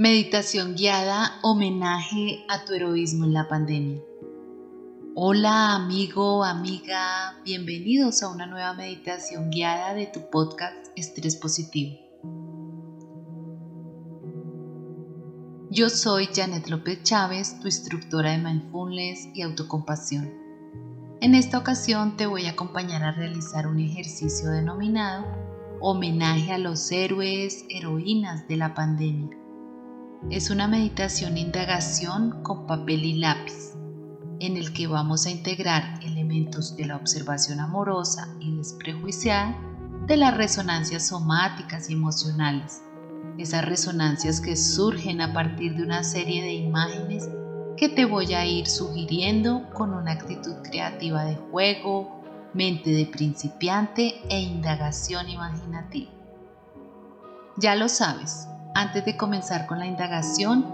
Meditación guiada, homenaje a tu heroísmo en la pandemia. Hola amigo, amiga, bienvenidos a una nueva meditación guiada de tu podcast Estrés Positivo. Yo soy Janet López Chávez, tu instructora de mindfulness y autocompasión. En esta ocasión te voy a acompañar a realizar un ejercicio denominado Homenaje a los héroes, heroínas de la pandemia es una meditación indagación con papel y lápiz, en el que vamos a integrar elementos de la observación amorosa y desprejuiciada de las resonancias somáticas y emocionales, esas resonancias que surgen a partir de una serie de imágenes que te voy a ir sugiriendo con una actitud creativa de juego, mente de principiante e indagación imaginativa. Ya lo sabes, antes de comenzar con la indagación,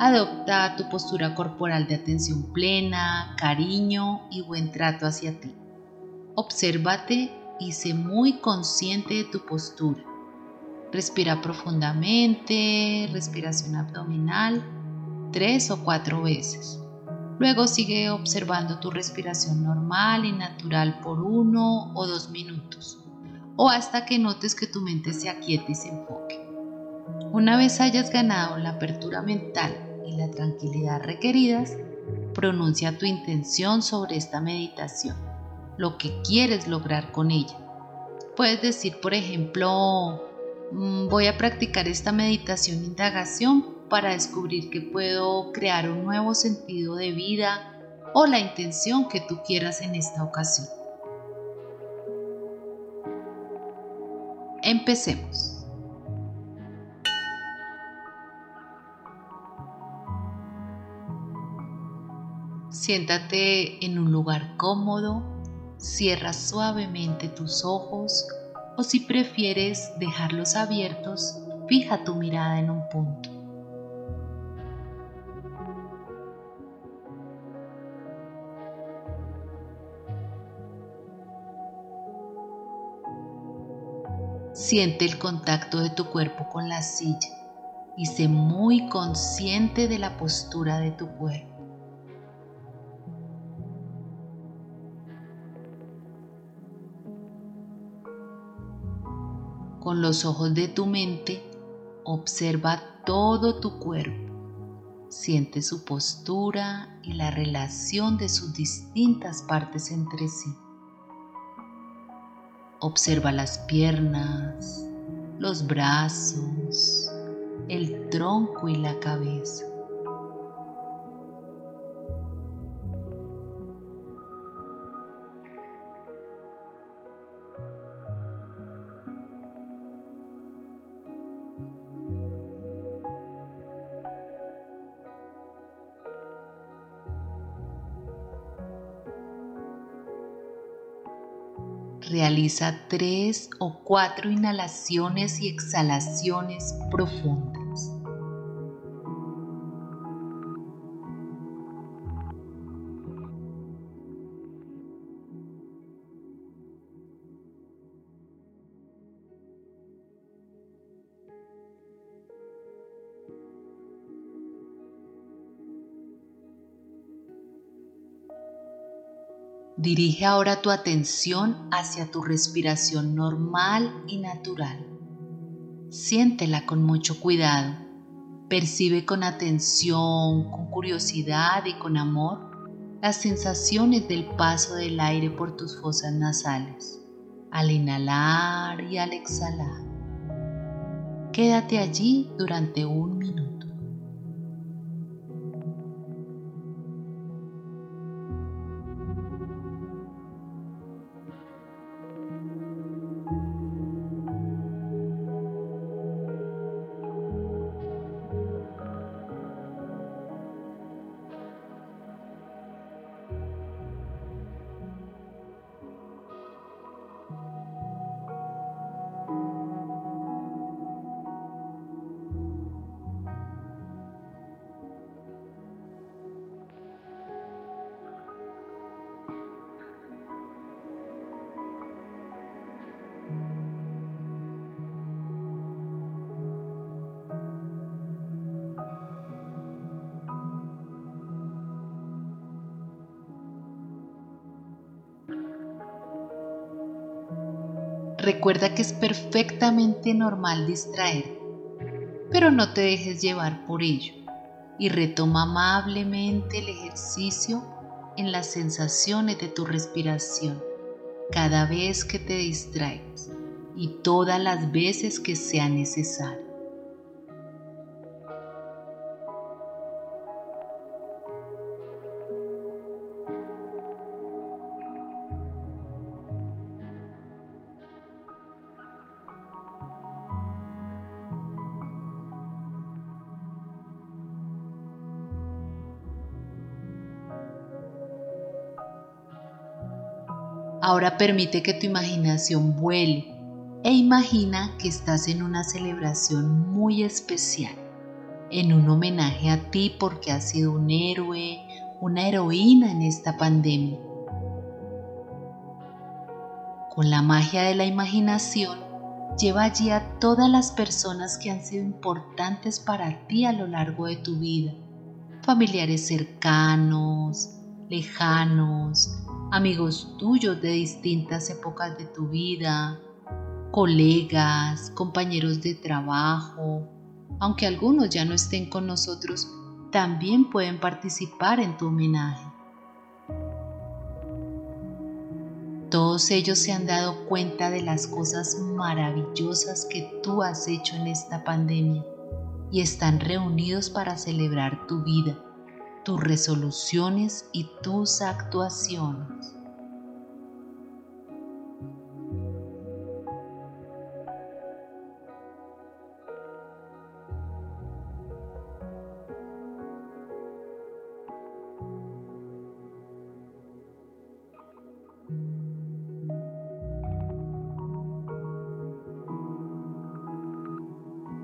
adopta tu postura corporal de atención plena, cariño y buen trato hacia ti. Obsérvate y sé muy consciente de tu postura. Respira profundamente, respiración abdominal, tres o cuatro veces. Luego sigue observando tu respiración normal y natural por uno o dos minutos, o hasta que notes que tu mente se aquiete y se enfoque. Una vez hayas ganado la apertura mental y la tranquilidad requeridas, pronuncia tu intención sobre esta meditación, lo que quieres lograr con ella. Puedes decir, por ejemplo, mm, voy a practicar esta meditación indagación para descubrir que puedo crear un nuevo sentido de vida o la intención que tú quieras en esta ocasión. Empecemos. Siéntate en un lugar cómodo, cierra suavemente tus ojos o si prefieres dejarlos abiertos, fija tu mirada en un punto. Siente el contacto de tu cuerpo con la silla y sé muy consciente de la postura de tu cuerpo. Con los ojos de tu mente, observa todo tu cuerpo. Siente su postura y la relación de sus distintas partes entre sí. Observa las piernas, los brazos, el tronco y la cabeza. Realiza tres o cuatro inhalaciones y exhalaciones profundas. Dirige ahora tu atención hacia tu respiración normal y natural. Siéntela con mucho cuidado. Percibe con atención, con curiosidad y con amor las sensaciones del paso del aire por tus fosas nasales, al inhalar y al exhalar. Quédate allí durante un minuto. Recuerda que es perfectamente normal distraerte, pero no te dejes llevar por ello y retoma amablemente el ejercicio en las sensaciones de tu respiración cada vez que te distraigas y todas las veces que sea necesario. Ahora permite que tu imaginación vuele e imagina que estás en una celebración muy especial, en un homenaje a ti porque has sido un héroe, una heroína en esta pandemia. Con la magia de la imaginación, lleva allí a todas las personas que han sido importantes para ti a lo largo de tu vida, familiares cercanos, lejanos, amigos tuyos de distintas épocas de tu vida, colegas, compañeros de trabajo, aunque algunos ya no estén con nosotros, también pueden participar en tu homenaje. Todos ellos se han dado cuenta de las cosas maravillosas que tú has hecho en esta pandemia y están reunidos para celebrar tu vida tus resoluciones y tus actuaciones.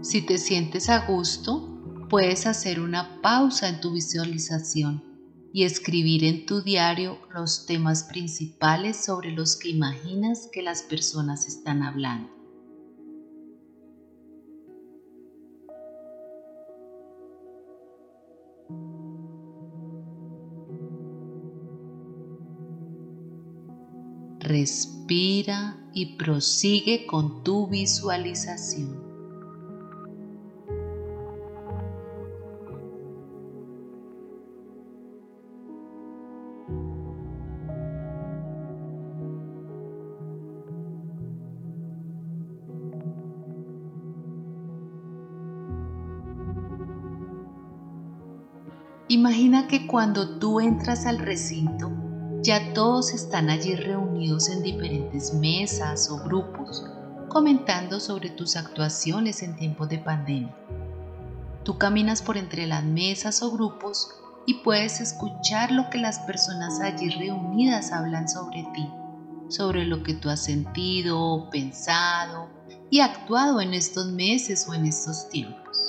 Si te sientes a gusto, puedes hacer una pausa en tu visualización y escribir en tu diario los temas principales sobre los que imaginas que las personas están hablando. Respira y prosigue con tu visualización. Cuando tú entras al recinto, ya todos están allí reunidos en diferentes mesas o grupos, comentando sobre tus actuaciones en tiempos de pandemia. Tú caminas por entre las mesas o grupos y puedes escuchar lo que las personas allí reunidas hablan sobre ti, sobre lo que tú has sentido, pensado y actuado en estos meses o en estos tiempos.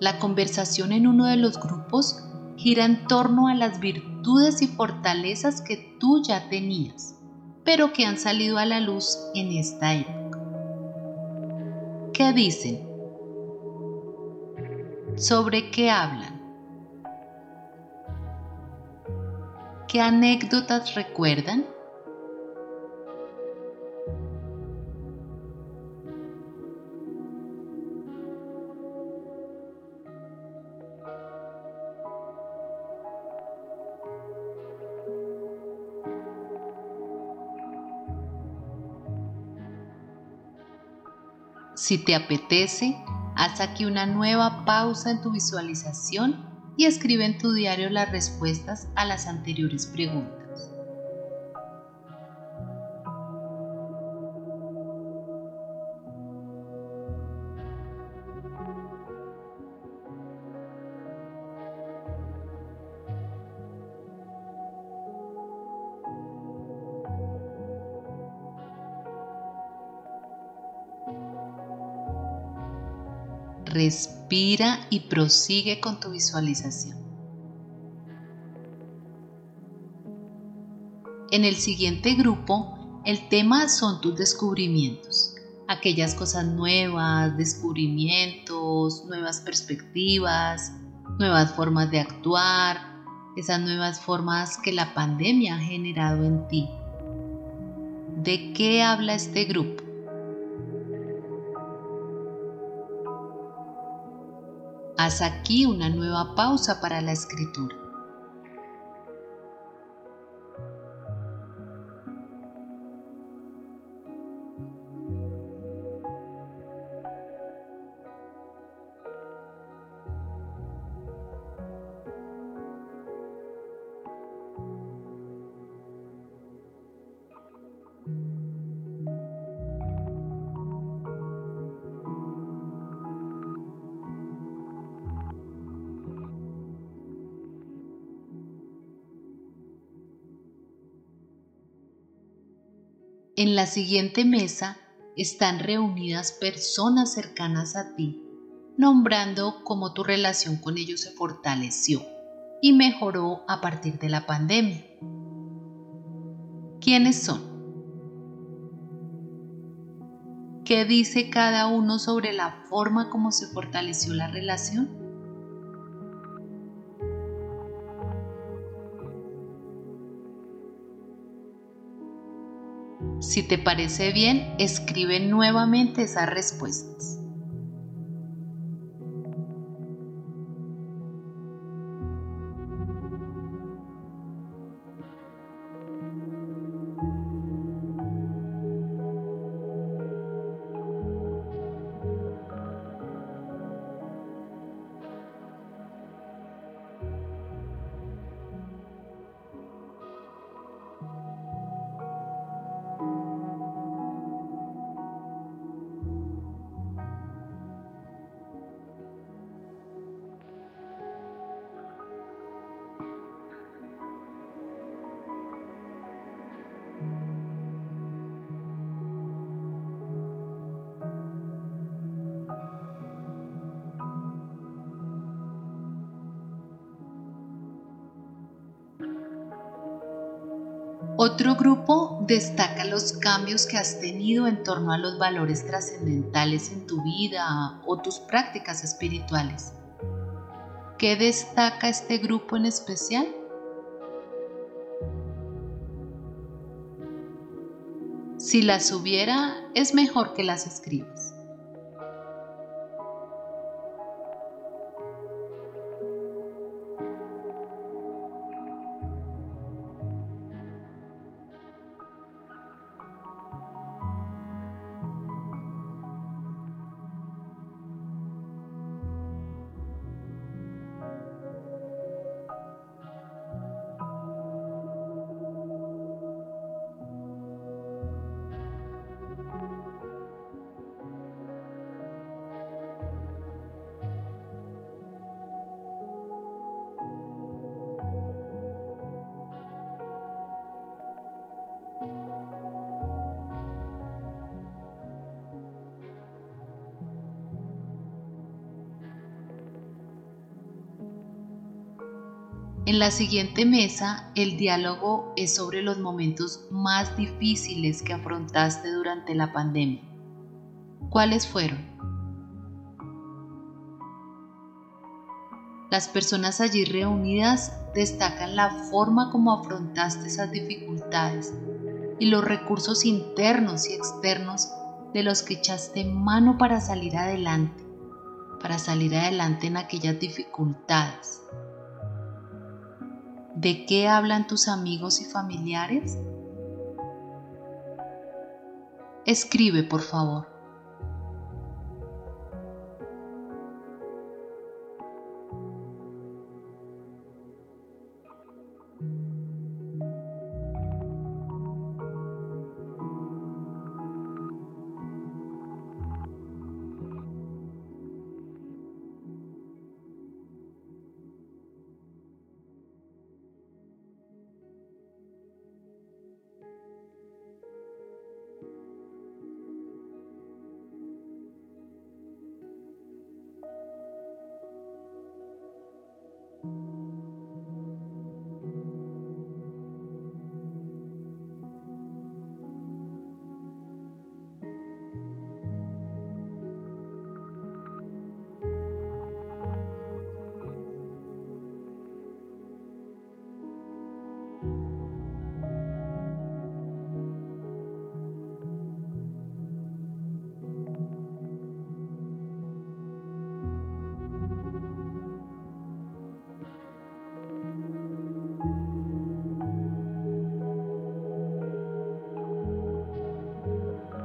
La conversación en uno de los grupos gira en torno a las virtudes y fortalezas que tú ya tenías, pero que han salido a la luz en esta época. ¿Qué dicen? ¿Sobre qué hablan? ¿Qué anécdotas recuerdan? Si te apetece, haz aquí una nueva pausa en tu visualización y escribe en tu diario las respuestas a las anteriores preguntas. Respira y prosigue con tu visualización. En el siguiente grupo, el tema son tus descubrimientos, aquellas cosas nuevas, descubrimientos, nuevas perspectivas, nuevas formas de actuar, esas nuevas formas que la pandemia ha generado en ti. ¿De qué habla este grupo? Haz aquí una nueva pausa para la escritura. La siguiente mesa están reunidas personas cercanas a ti, nombrando cómo tu relación con ellos se fortaleció y mejoró a partir de la pandemia. ¿Quiénes son? ¿Qué dice cada uno sobre la forma como se fortaleció la relación? Si te parece bien, escribe nuevamente esas respuestas. Otro grupo destaca los cambios que has tenido en torno a los valores trascendentales en tu vida o tus prácticas espirituales. ¿Qué destaca este grupo en especial? Si las hubiera, es mejor que las escribas. En la siguiente mesa, el diálogo es sobre los momentos más difíciles que afrontaste durante la pandemia. ¿Cuáles fueron? Las personas allí reunidas destacan la forma como afrontaste esas dificultades y los recursos internos y externos de los que echaste mano para salir adelante, para salir adelante en aquellas dificultades. ¿De qué hablan tus amigos y familiares? Escribe, por favor.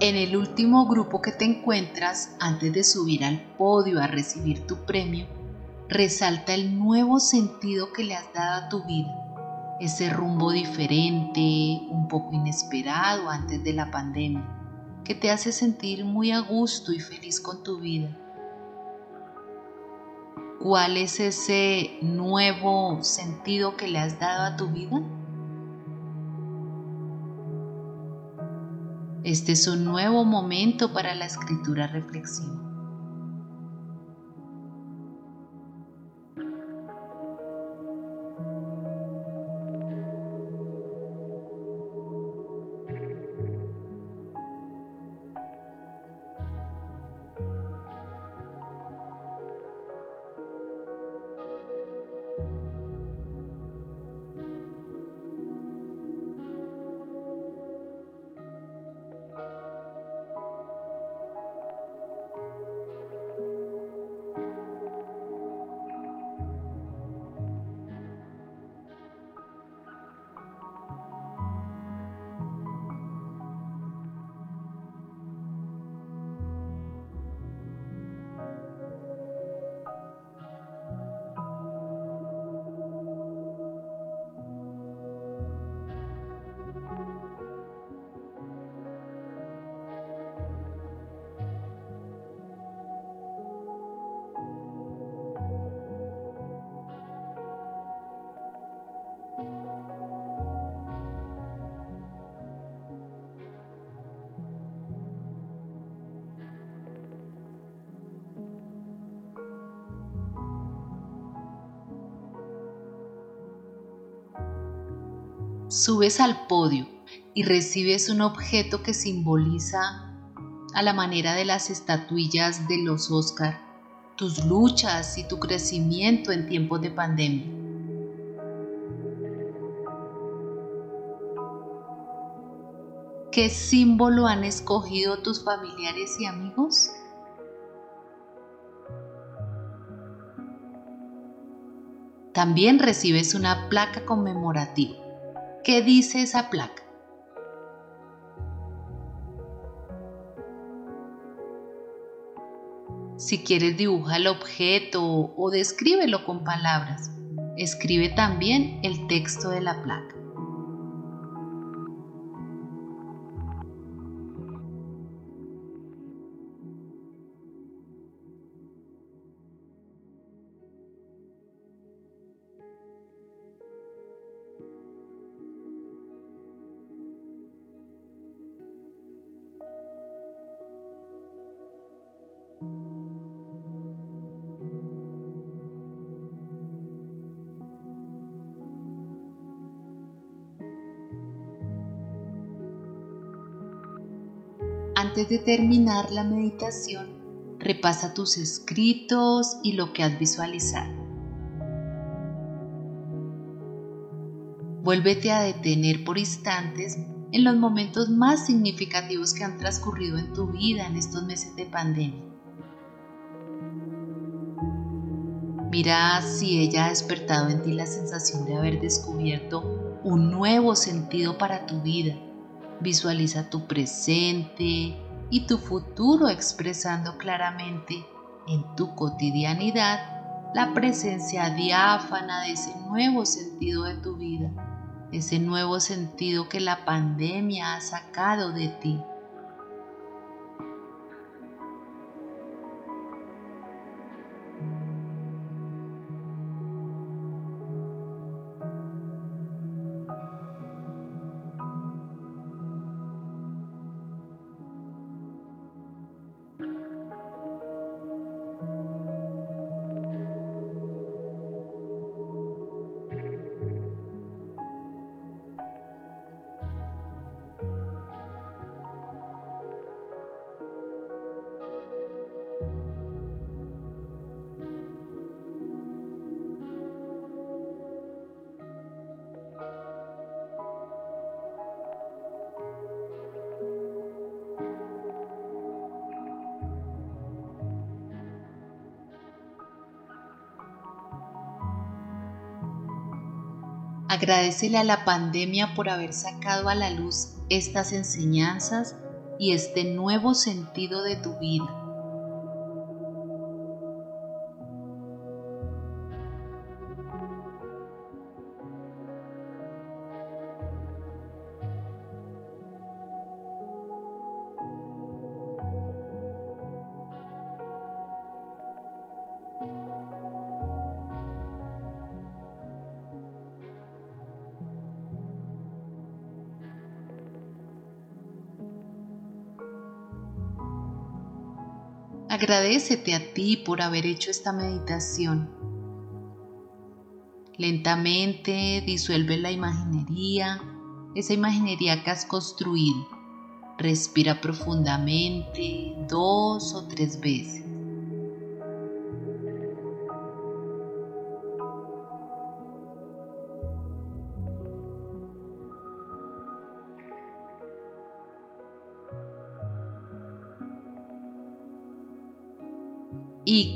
En el último grupo que te encuentras antes de subir al podio a recibir tu premio, resalta el nuevo sentido que le has dado a tu vida, ese rumbo diferente, un poco inesperado antes de la pandemia, que te hace sentir muy a gusto y feliz con tu vida. ¿Cuál es ese nuevo sentido que le has dado a tu vida? Este es un nuevo momento para la escritura reflexiva. Subes al podio y recibes un objeto que simboliza a la manera de las estatuillas de los Oscar tus luchas y tu crecimiento en tiempos de pandemia. ¿Qué símbolo han escogido tus familiares y amigos? También recibes una placa conmemorativa. ¿Qué dice esa placa? Si quieres dibuja el objeto o descríbelo con palabras. Escribe también el texto de la placa. Antes de terminar la meditación, repasa tus escritos y lo que has visualizado. Vuélvete a detener por instantes en los momentos más significativos que han transcurrido en tu vida en estos meses de pandemia. Mira si ella ha despertado en ti la sensación de haber descubierto un nuevo sentido para tu vida Visualiza tu presente y tu futuro expresando claramente en tu cotidianidad la presencia diáfana de ese nuevo sentido de tu vida, ese nuevo sentido que la pandemia ha sacado de ti. Agradecele a la pandemia por haber sacado a la luz estas enseñanzas y este nuevo sentido de tu vida. Agradecete a ti por haber hecho esta meditación. Lentamente disuelve la imaginería, esa imaginería que has construido. Respira profundamente dos o tres veces.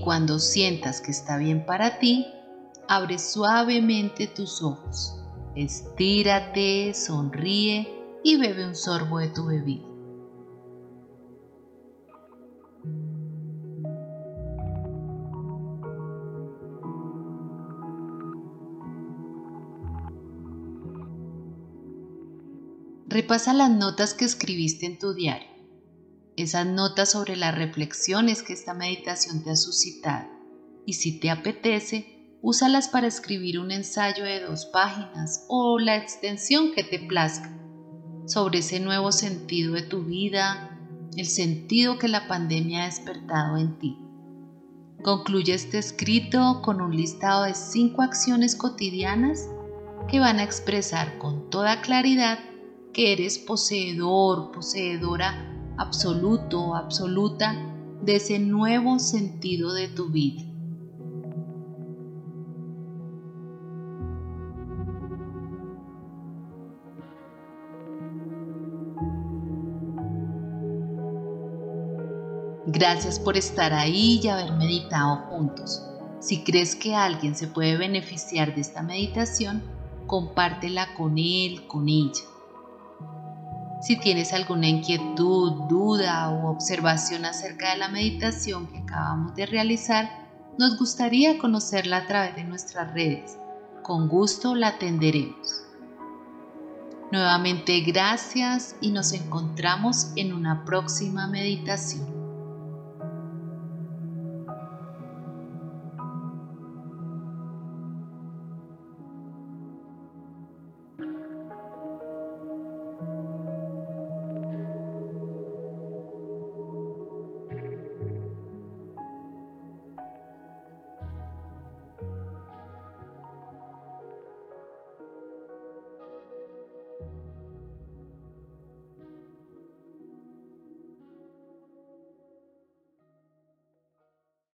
Cuando sientas que está bien para ti, abre suavemente tus ojos, estírate, sonríe y bebe un sorbo de tu bebida. Repasa las notas que escribiste en tu diario esas notas sobre las reflexiones que esta meditación te ha suscitado y si te apetece, úsalas para escribir un ensayo de dos páginas o la extensión que te plazca sobre ese nuevo sentido de tu vida, el sentido que la pandemia ha despertado en ti. Concluye este escrito con un listado de cinco acciones cotidianas que van a expresar con toda claridad que eres poseedor, poseedora absoluto absoluta de ese nuevo sentido de tu vida. Gracias por estar ahí y haber meditado juntos. Si crees que alguien se puede beneficiar de esta meditación, compártela con él, con ella. Si tienes alguna inquietud, duda o observación acerca de la meditación que acabamos de realizar, nos gustaría conocerla a través de nuestras redes. Con gusto la atenderemos. Nuevamente gracias y nos encontramos en una próxima meditación.